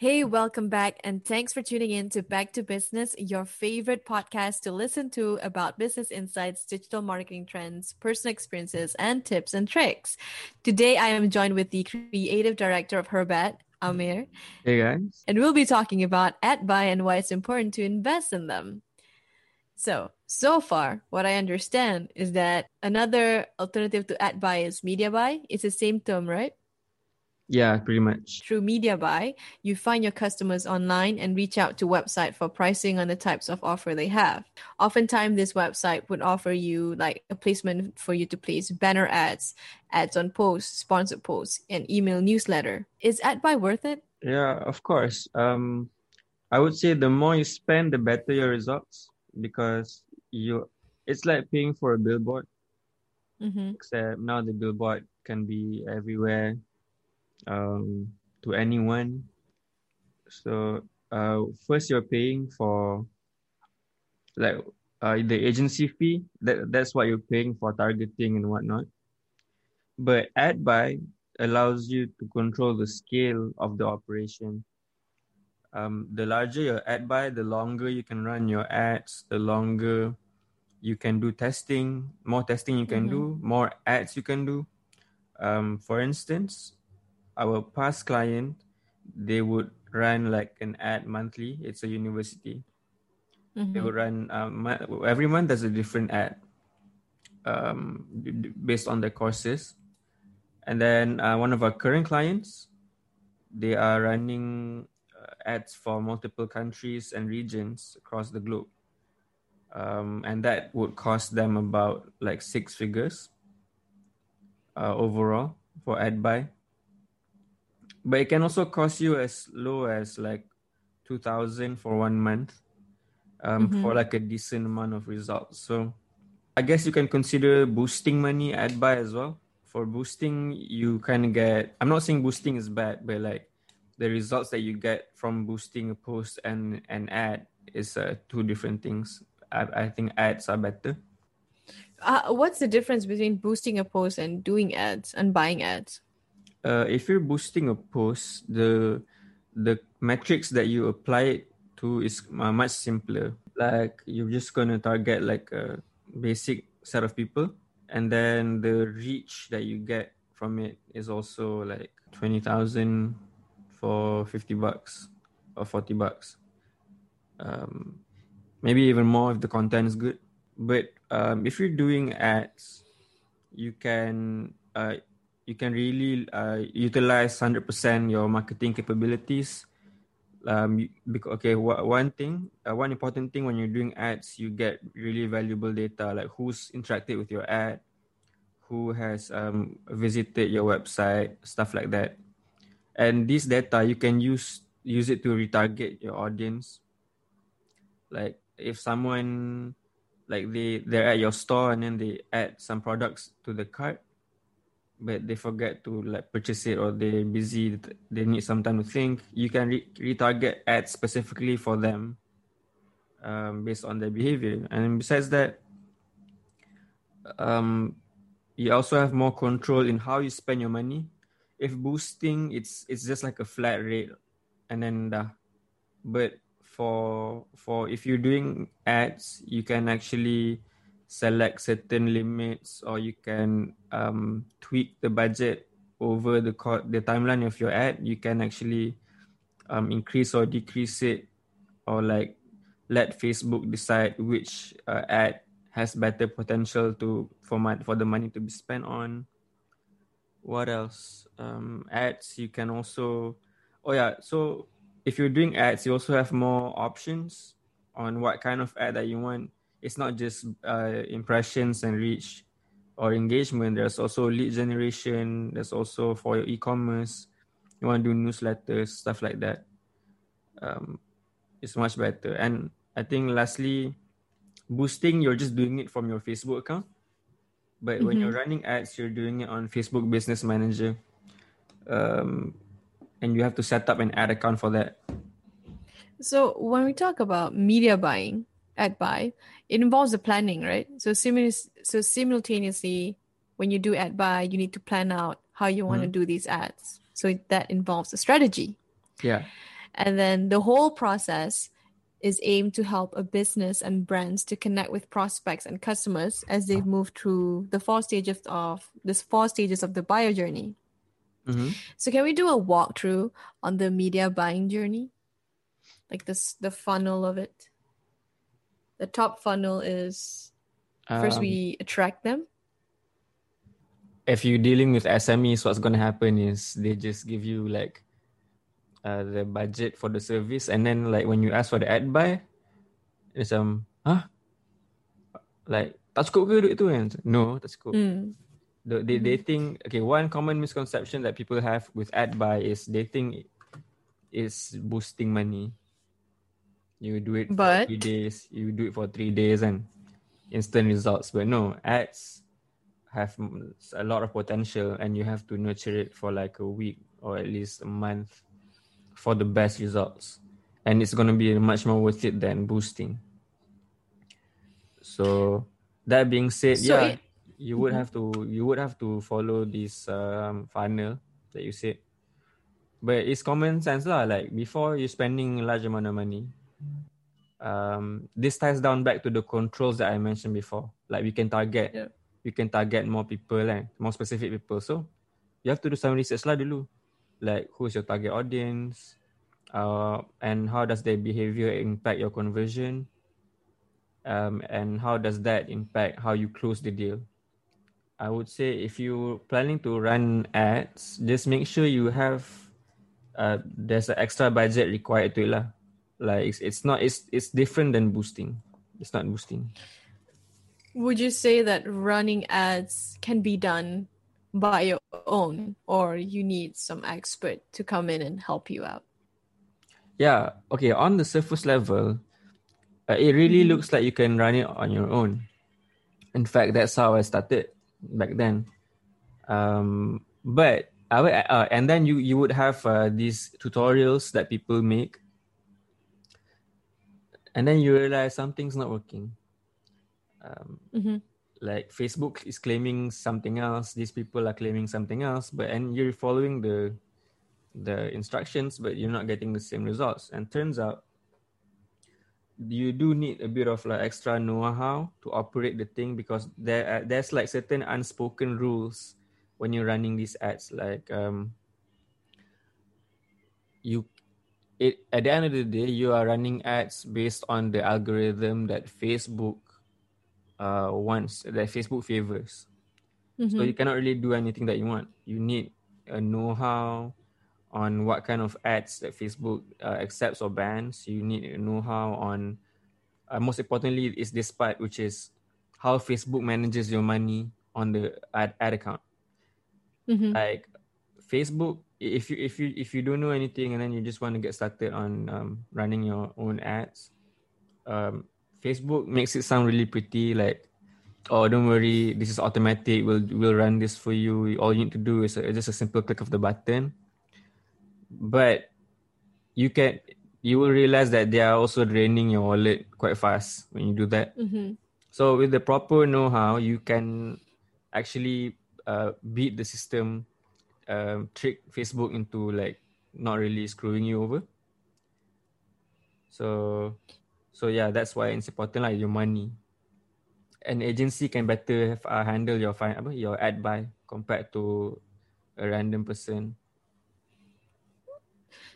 Hey, welcome back, and thanks for tuning in to Back to Business, your favorite podcast to listen to about business insights, digital marketing trends, personal experiences, and tips and tricks. Today, I am joined with the creative director of Herbat, Amir. Hey, guys. And we'll be talking about ad buy and why it's important to invest in them. So, so far, what I understand is that another alternative to ad buy is media buy. It's the same term, right? Yeah, pretty much. Through media buy, you find your customers online and reach out to website for pricing on the types of offer they have. Oftentimes, this website would offer you like a placement for you to place banner ads, ads on posts, sponsored posts, and email newsletter. Is ad buy worth it? Yeah, of course. Um, I would say the more you spend, the better your results because you. It's like paying for a billboard, mm-hmm. except now the billboard can be everywhere um, to anyone. So uh, first you're paying for like uh, the agency fee. That that's what you're paying for targeting and whatnot. But ad buy allows you to control the scale of the operation. Um, the larger your ad buy, the longer you can run your ads, the longer you can do testing, more testing you can mm-hmm. do, more ads you can do. Um, for instance, our past client, they would run like an ad monthly. It's a university. Mm-hmm. They would run um, every month. There's a different ad um, based on the courses. And then uh, one of our current clients, they are running uh, ads for multiple countries and regions across the globe. Um, and that would cost them about like six figures uh, overall for ad buy but it can also cost you as low as like 2000 for one month um, mm-hmm. for like a decent amount of results. So i guess you can consider boosting money ad buy as well. For boosting you kind of get i'm not saying boosting is bad but like the results that you get from boosting a post and an ad is uh, two different things. I, I think ads are better. Uh, what's the difference between boosting a post and doing ads and buying ads uh, if you're boosting a post, the the metrics that you apply it to is uh, much simpler. Like you're just gonna target like a basic set of people, and then the reach that you get from it is also like twenty thousand for fifty bucks or forty bucks. Um, maybe even more if the content is good. But um, if you're doing ads, you can uh, you can really uh, utilize 100% your marketing capabilities. Um because okay one thing uh, one important thing when you're doing ads you get really valuable data like who's interacted with your ad who has um, visited your website stuff like that. And this data you can use use it to retarget your audience. Like if someone like they they're at your store and then they add some products to the cart but they forget to like purchase it or they're busy they need some time to think. You can re- retarget ads specifically for them um, based on their behavior. And besides that um, you also have more control in how you spend your money. If boosting it's it's just like a flat rate and then uh, but for for if you're doing ads you can actually select certain limits or you can um, tweak the budget over the co- the timeline of your ad. You can actually um, increase or decrease it or like let facebook decide which uh, ad has better potential to for my, for the money to be spent on. What else? Um, ads you can also oh yeah so if you're doing ads you also have more options on what kind of ad that you want it's not just uh, impressions and reach or engagement. There's also lead generation. There's also for your e-commerce. You want to do newsletters, stuff like that. Um, it's much better. And I think lastly, boosting, you're just doing it from your Facebook account. But mm-hmm. when you're running ads, you're doing it on Facebook Business Manager. Um, and you have to set up an ad account for that. So when we talk about media buying, ad buy, it involves the planning, right? So simul- so simultaneously, when you do ad buy, you need to plan out how you want mm-hmm. to do these ads. So that involves a strategy. Yeah. And then the whole process is aimed to help a business and brands to connect with prospects and customers as they move through the four stages of this four stages of the buyer journey. Mm-hmm. So can we do a walkthrough on the media buying journey? Like this the funnel of it. The top funnel is first Um, we attract them. if you're dealing with SMEs, what's gonna happen is they just give you like uh, the budget for the service, and then like when you ask for the ad buy, it's um, huh? Like tak cukup ke duit tu kan? No, tak cukup. Mm. The, they, they think okay. One common misconception that people have with ad buy is they think is boosting money. You do it But- for three days. You do it for three days and instant results. But no, ads have a lot of potential, and you have to nurture it for like a week or at least a month for the best results. And it's gonna be much more worth it than boosting. So that being said, So yeah, it- you would Mhm. have to you would have to follow this um, funnel that you said. But it's common sense lah. Like before you spending a large amount of money, um, this ties down back to the controls that I mentioned before. Like we can target, Yeah. we can target more people and more specific people. So you have to do some research lah dulu. Like who's your target audience, uh, and how does their behavior impact your conversion, um, and how does that impact how you close the deal. I would say if you're planning to run ads, just make sure you have uh, there's an extra budget required to it lah. Like it's, it's not it's it's different than boosting. It's not boosting. Would you say that running ads can be done by your own or you need some expert to come in and help you out? Yeah. Okay. On the surface level, uh, it really Mhm. looks like you can run it on your own. In fact, that's how I started back then. Um, but I would, uh, and then you you would have uh, these tutorials that people make, and then you realize something's not working. Um, Mhm. like Facebook is claiming something else, these people are claiming something else, but and you're following the the instructions, but you're not getting the same results. And turns out you do need a bit of like extra know-how to operate the thing because there there's like certain unspoken rules when you're running these ads. Like um, you it at the end of the day you are running ads based on the algorithm that Facebook uh wants that Facebook favors. So Mhm. you cannot really do anything that you want. You need a know-how on what kind of ads that Facebook uh, accepts or bans. You need a know-how on, uh, most importantly, is this part which is how Facebook manages your money on the ad, ad account. Mhm. Like Facebook, if you if you if you don't know anything and then you just want to get started on um, running your own ads, um, Facebook makes it sound really pretty. Like, oh, don't worry, this is automatic. We'll we'll run this for you. All you need to do is a, just a simple click of the button. But you can you will realize that they are also draining your wallet quite fast when you do that. Mhm. So with the proper know-how, you can actually uh, beat the system, um, trick Facebook into like not really screwing you over. So, so yeah, that's why it's important like your money. An agency can better have, uh, handle your fi- your ad buy compared to a random person.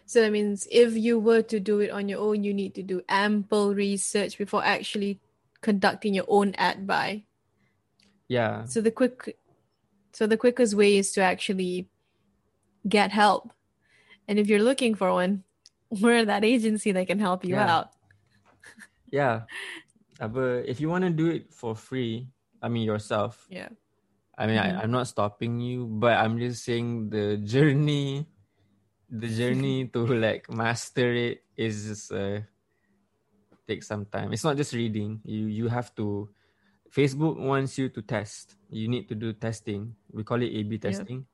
So that means if you were to do it on your own, you need to do ample research before actually conducting your own ad buy. Yeah, So the quick so the quickest way is to actually get help. And if you're looking for one, we're that agency that can help you Yeah. out. yeah. But if you want to do it for free, I mean yourself, Yeah. I mean, Mhm. I, I'm not stopping you, but I'm just saying the journey, the journey to like master it is just uh, take some time. It's not just reading. You you have to. Facebook wants you to test. You need to do testing. We call it A/B testing.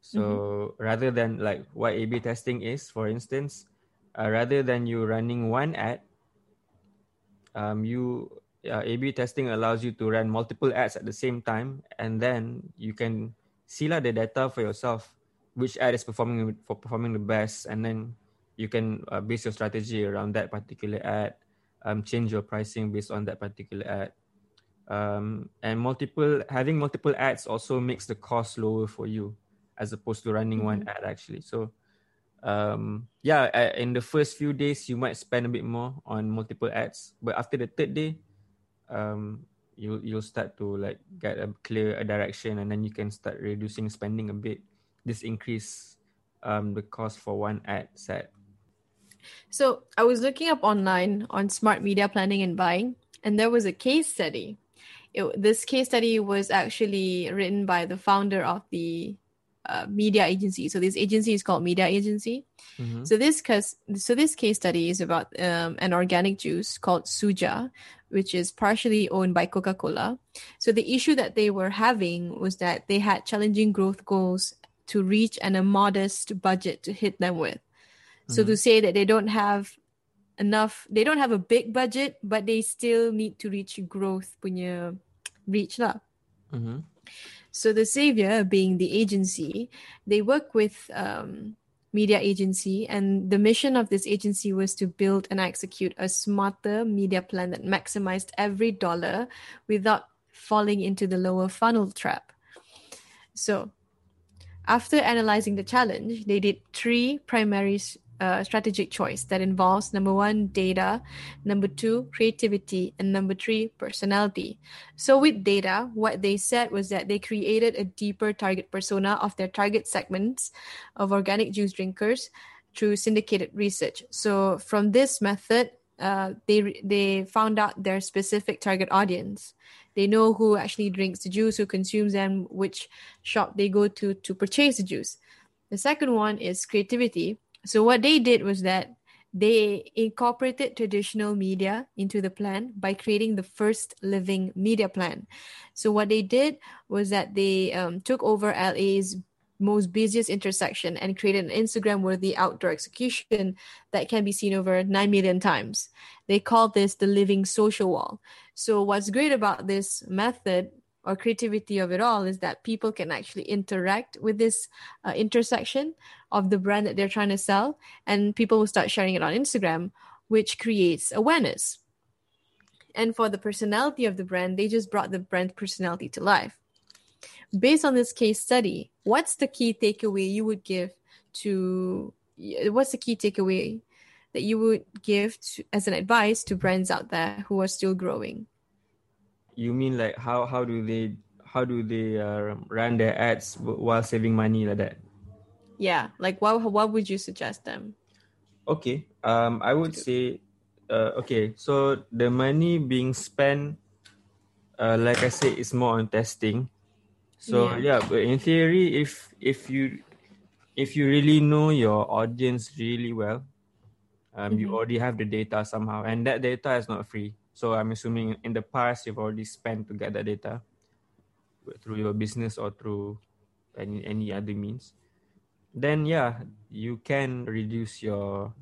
So rather than like what A/B testing is, for instance, uh, rather than you running one ad, um, you uh, A/B testing allows you to run multiple ads at the same time, and then you can see lah the data for yourself, which ad is performing for performing the best, and then you can uh, base your strategy around that particular ad, um, change your pricing based on that particular ad. Um, and multiple having multiple ads also makes the cost lower for you as opposed to running mm-hmm. one ad actually. So um, yeah, in the first few days you might spend a bit more on multiple ads, but after the third day, um, you you'll start to like get a clear a direction, and then you can start reducing spending a bit. This increase um, the cost for one ad set. So I was looking up online on smart media planning and buying, and there was a case study. It, this case study was actually written by the founder of the uh, media agency. So this agency is called Media Agency. Mm-hmm. So this case, so this case study is about um, an organic juice called Suja, which is partially owned by Coca Cola. So the issue that they were having was that they had challenging growth goals to reach and a modest budget to hit them with. Mm-hmm. So to say that they don't have enough, they don't have a big budget, but they still need to reach growth punya reach lah. Mm-hmm. So the savior, being the agency, they work with um, media agency, and the mission of this agency was to build and execute a smarter media plan that maximized every dollar without falling into the lower funnel trap. So after analyzing the challenge, they did three primary uh, strategic choice that involves number one, data, number two, creativity, and number three, personality. So, with data, what they said was that they created a deeper target persona of their target segments of organic juice drinkers through syndicated research. So, from this method, uh, they they found out their specific target audience. They know who actually drinks the juice, who consumes them, which shop they go to to purchase the juice. The second one is creativity. So what they did was that they incorporated traditional media into the plan by creating the first living media plan. So what they did was that they um, took over LA's most busiest intersection and created an Instagram worthy outdoor execution that can be seen over 9 million times. They call this the living social wall. So, what's great about this method or creativity of it all is that people can actually interact with this uh, intersection of the brand that they're trying to sell, and people will start sharing it on Instagram, which creates awareness. And for the personality of the brand, they just brought the brand personality to life based on this case study, what's the key takeaway you would give to what's the key takeaway that you would give to, as an advice to brands out there who are still growing? You mean like how how do they how do they uh, run their ads while saving money like that? Yeah, like what what would you suggest them? Okay, um, I would say, uh, okay, so the money being spent, uh, like I said, is more on testing so yeah. yeah, but in theory, if if you if you really know your audience really well, um, mm-hmm. you already have the data somehow, and that data is not free. So I'm assuming in the past you've already spent to get that data through your business or through any any other means. Then yeah, you can reduce your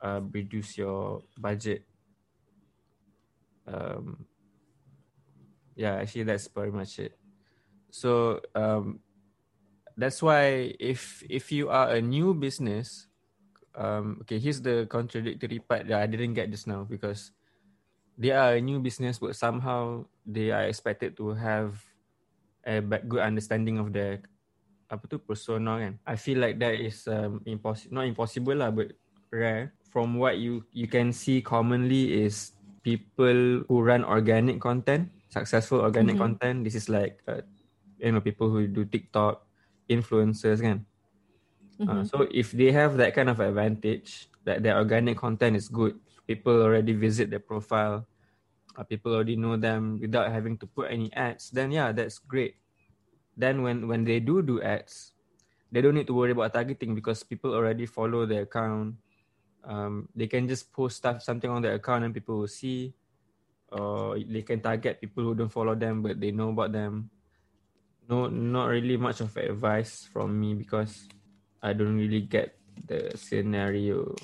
uh, reduce your budget. Um, yeah, actually that's pretty much it so um, that's why if if you are a new business um, okay here's the contradictory part that i didn't get just now because they are a new business but somehow they are expected to have a good understanding of the apa tu persona kan i feel like that is um, impossible not impossible lah but rare from what you you can see commonly is people who run organic content successful organic mm-hmm. content this is like uh, you know people who do TikTok, influencers kan. Uh, mm-hmm. Uh, so if they have that kind of advantage that their organic content is good, people already visit their profile, uh, people already know them without having to put any ads, then yeah, that's great. Then when when they do do ads, they don't need to worry about targeting because people already follow their account. Um, they can just post stuff something on their account and people will see. Or they can target people who don't follow them but they know about them no not really much of advice from me because I don't really get the scenario.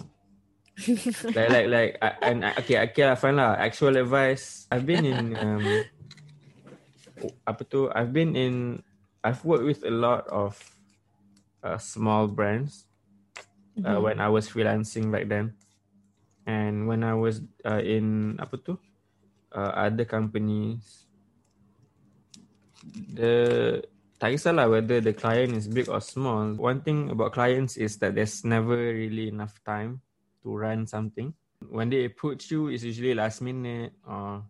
like like like I, and I, okay okay lah fine lah. Actual advice. I've been in um apa tu? I've been in. I've worked with a lot of uh, small brands. uh, when I was freelancing back then. And when I was uh, in apa tu? Uh, other companies the tak kisahlah whether the client is big or small. One thing about clients is that there's never really enough time to run something. When they approach you, it's usually last minute or,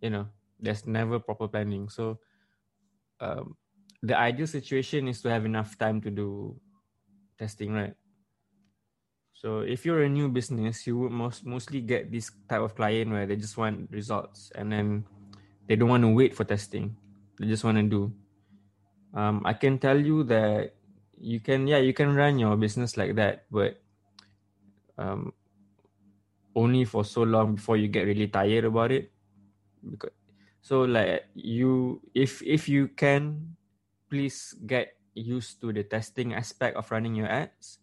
you know, there's never proper planning. So, um, the ideal situation is to have enough time to do testing, right? So if you're a new business, you would most mostly get this type of client where they just want results and then they don't want to wait for testing. They just want to do. Um, I can tell you that you can, yeah, you can run your business like that, but um, only for so long before you get really tired about it. Because so like you, if if you can, please get used to the testing aspect of running your ads,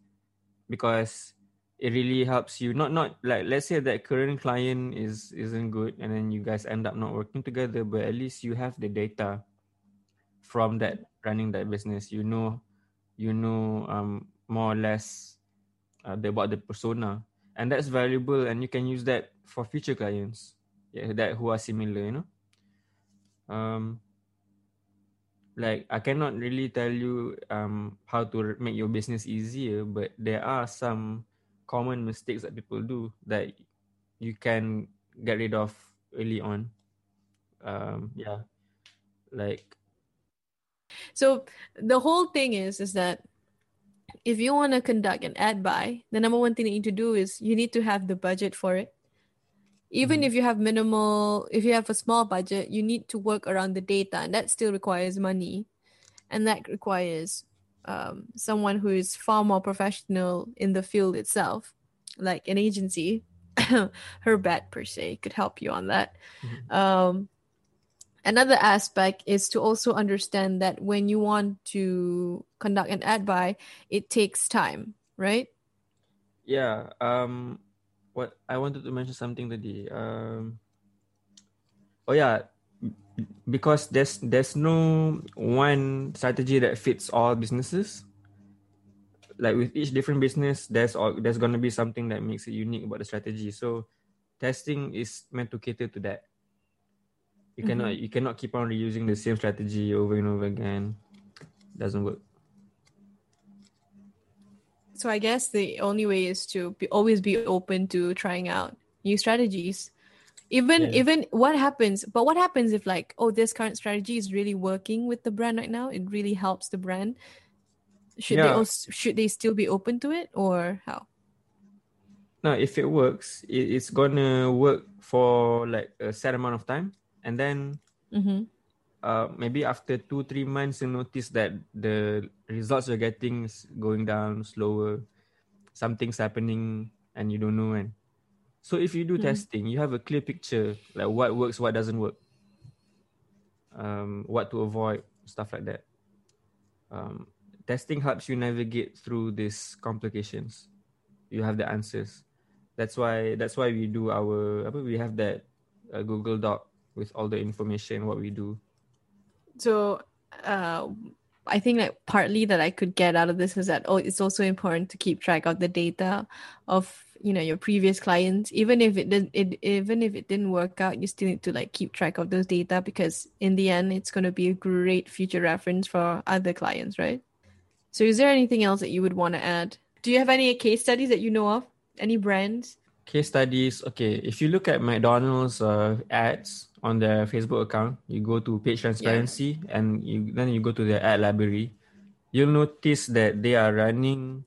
because it really helps you. Not not like let's say that current client is isn't good, and then you guys end up not working together, but at least you have the data from that running that business. You know you know um, more or less uh, about the persona. And that's valuable and you can use that for future clients yeah, that who are similar you know? Um like i cannot really tell you um how to make your business easier but there are some common mistakes that people do that you can get rid of early on um yeah like so the whole thing is is that if you want to conduct an ad buy, the number one thing that you need to do is you need to have the budget for it. Even mm-hmm. if you have minimal, if you have a small budget, you need to work around the data, and that still requires money, and that requires um, someone who is far more professional in the field itself, like an agency. Herbat per se could help you on that. Mm-hmm. Um, another aspect is to also understand that when you want to conduct an ad buy it takes time right yeah um what i wanted to mention something today um oh yeah because there's there's no one strategy that fits all businesses like with each different business there's all there's going to be something that makes it unique about the strategy so testing is meant to cater to that you cannot mm-hmm. you cannot keep on reusing the same strategy over and over again. Doesn't work. So I guess the only way is to be, always be open to trying out new strategies. Even yeah. even what happens, but what happens if like oh this current strategy is really working with the brand right now? It really helps the brand. Should yeah. they also, should they still be open to it or how? No, if it works, it, it's gonna work for like a set amount of time and then mm-hmm. Uh, maybe after two three months you notice that the results you're getting is going down slower. Something's happening and you don't know when. So if you do mm-hmm. testing you have a clear picture like what works what doesn't work. Um, what to avoid stuff like that. Um, testing helps you navigate through these complications. You have the answers. That's why that's why we do our we have that uh, google doc with all the information what we do so uh I think like partly that I could get out of this is that oh it's also important to keep track of the data of you know your previous clients. Even if it didn't it even if it didn't work out you still need to like keep track of those data because in the end it's going to be a great future reference for other clients right? So is there anything else that you would want to add? Do you have any case studies that you know of? Any brands case studies okay if you look at mcdonald's uh, ads on their Facebook account, you go to page transparency yeah. and you then you go to their ad library, you'll notice that they are running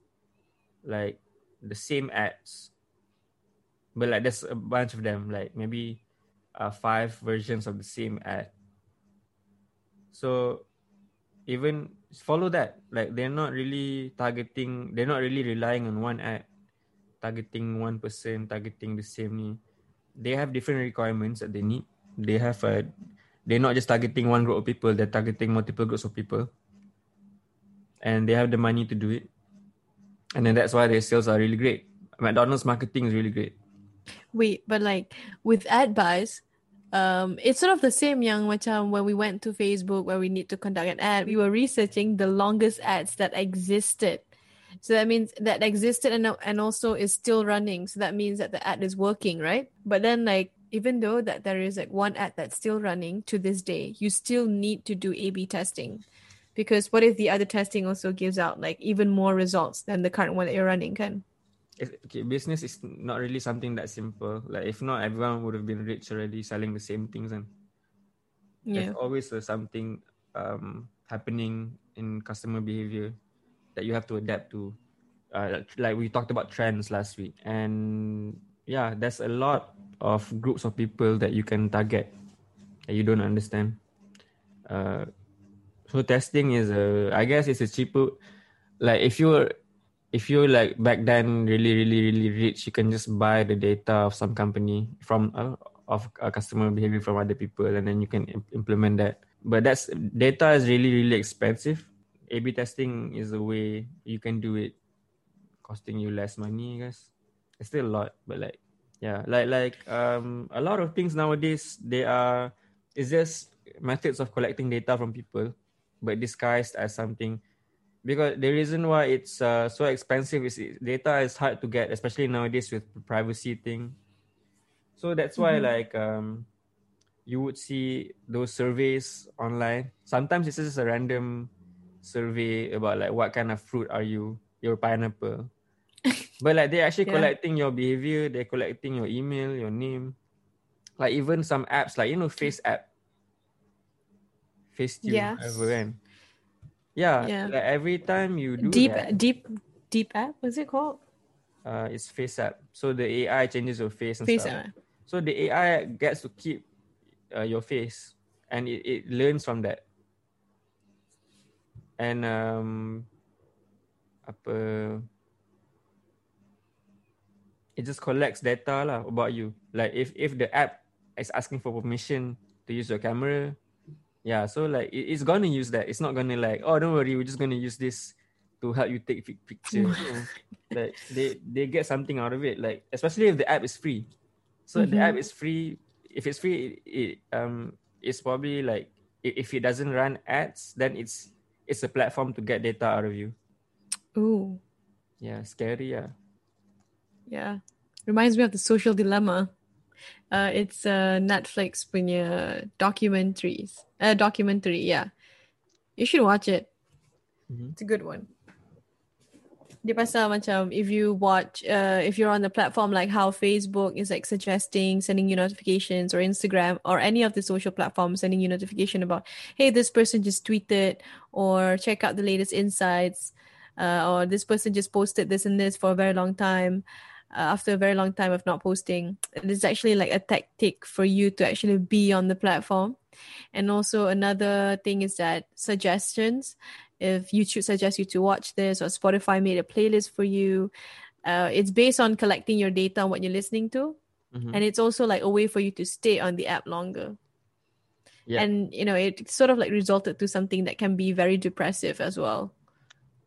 like the same ads. But like there's a bunch of them, like maybe uh, five versions of the same ad. So even follow that. Like they're not really targeting they're not really relying on one ad, targeting one person, targeting the same. They have different requirements that they need. They have a they're not just targeting one group of people they're targeting multiple groups of people. And they have the money to do it. And then that's why their sales are really great. Mcdonald's marketing is really great. Wait but like with ad buys um, it's sort of the same young macam when we went to Facebook where we need to conduct an ad, we were researching the longest ads that existed So that means that existed and and also is still running. So that means that the ad is working, right? But then like even though that there is like one ad that's still running to this day, you still need to do A/B testing. Because what if the other testing also gives out like even more results than the current one that you're running, can? okay, business is not really something that simple. Like if not, everyone would have been rich already selling the same things, and yeah. there's always uh, something um, happening in customer behavior that you have to adapt to. Uh, like we talked about trends last week, and yeah, there's a lot of groups of people that you can target that you don't understand. Uh, so testing is a, I guess it's a cheaper. Like if you're if you like back then really really really rich you can just buy the data of some company from uh, of uh, customer behavior from other people and then you can imp- implement that but that's data is really really expensive a-b testing is a way you can do it costing you less money i guess it's still a lot but like yeah like like um a lot of things nowadays they are it's just methods of collecting data from people but disguised as something because the reason why it's uh, so expensive is data is hard to get, especially nowadays with privacy thing. So that's why mm-hmm. like um, you would see those surveys online. Sometimes it's just a random survey about like what kind of fruit are you? Your pineapple. but like they're actually yeah. collecting your behavior, they're collecting your email, your name. Like even some apps like you know Face app. Facetune, yes. whatever, yeah, yeah. Like every time you do deep that, deep deep app, what's it called? Uh, it's face app. So the AI changes your face and face stuff. App. So the AI gets to keep uh, your face, and it, it learns from that. And um, apa? It just collects data lah about you. Like if if the app is asking for permission to use your camera, yeah so like it, it's gonna use that it's not gonna like oh don't worry we're just gonna use this to help you take pictures like they they get something out of it like especially if the app is free so mm-hmm. the app is free if it's free it, it um it's probably like if it doesn't run ads then it's it's a platform to get data out of you Ooh. yeah scary yeah yeah reminds me of the social dilemma uh, it's a Netflix punya documentaries. Uh, documentary, yeah. You should watch it. Mm-hmm. It's a good one. Dia pasal macam if you watch, uh, if you're on the platform like how Facebook is like suggesting, sending you notifications, or Instagram, or any of the social platforms sending you notification about, hey, this person just tweeted, or check out the latest insights, uh, or this person just posted this and this for a very long time uh, after a very long time of not posting. It is actually like a tactic for you to actually be on the platform. And also another thing is that suggestions. If YouTube suggests you to watch this or Spotify made a playlist for you, uh, it's based on collecting your data on what you're listening to. Mm-hmm. And it's also like a way for you to stay on the app longer. Yeah. And you know, it sort of like resulted to something that can be very depressive as well.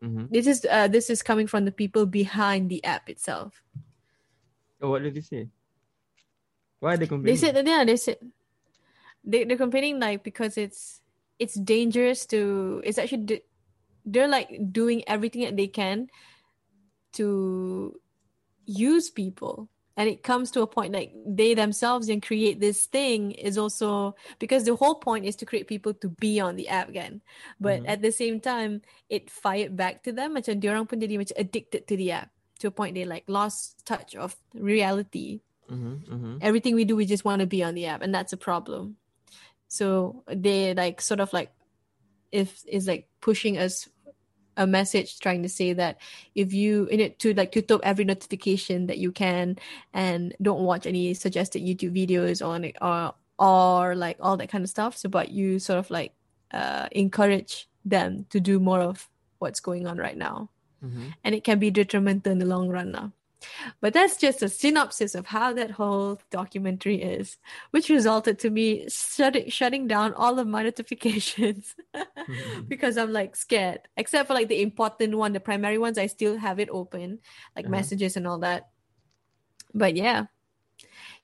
Mm-hmm. This is uh, this is coming from the people behind the app itself. Oh, what did they say? Why are they complaining? They said that yeah, they said they they're complaining like because it's it's dangerous to it's actually they're like doing everything that they can to use people and it comes to a point like they themselves and create this thing is also because the whole point is to create people to be on the app again but mm-hmm. at the same time it fired back to them macam diorang pun jadi macam addicted to the app to a point they like lost touch of reality. Mm-hmm, mm-hmm. Everything we do, we just want to be on the app, and that's a problem. So they like sort of like if is like pushing us a message trying to say that if you in it to like to top every notification that you can and don't watch any suggested YouTube videos on it or or like all that kind of stuff. So but you sort of like uh encourage them to do more of what's going on right now mm-hmm. and it can be detrimental in the long run now. But that's just a synopsis of how that whole documentary is, which resulted to me shutting shutting down all of my notifications mm-hmm. because I'm like scared. Except for like the important one, the primary ones, I still have it open, like uh-huh. messages and all that. But yeah,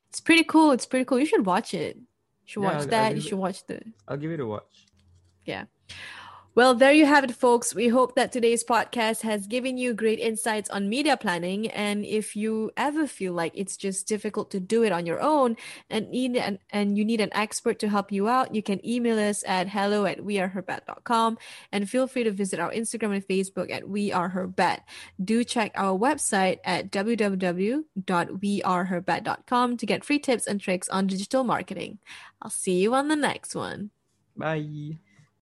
it's pretty cool. It's pretty cool. You should watch it. You should yeah, watch I'll, that. I'll you should it, watch the. I'll give it a watch. Yeah. Well, there you have it, folks. We hope that today's podcast has given you great insights on media planning. And if you ever feel like it's just difficult to do it on your own and need an, and you need an expert to help you out, you can email us at hello at weareherbat.com and feel free to visit our Instagram and Facebook at We Are Herbat. Do check our website at www.weareherbat.com to get free tips and tricks on digital marketing. I'll see you on the next one. Bye.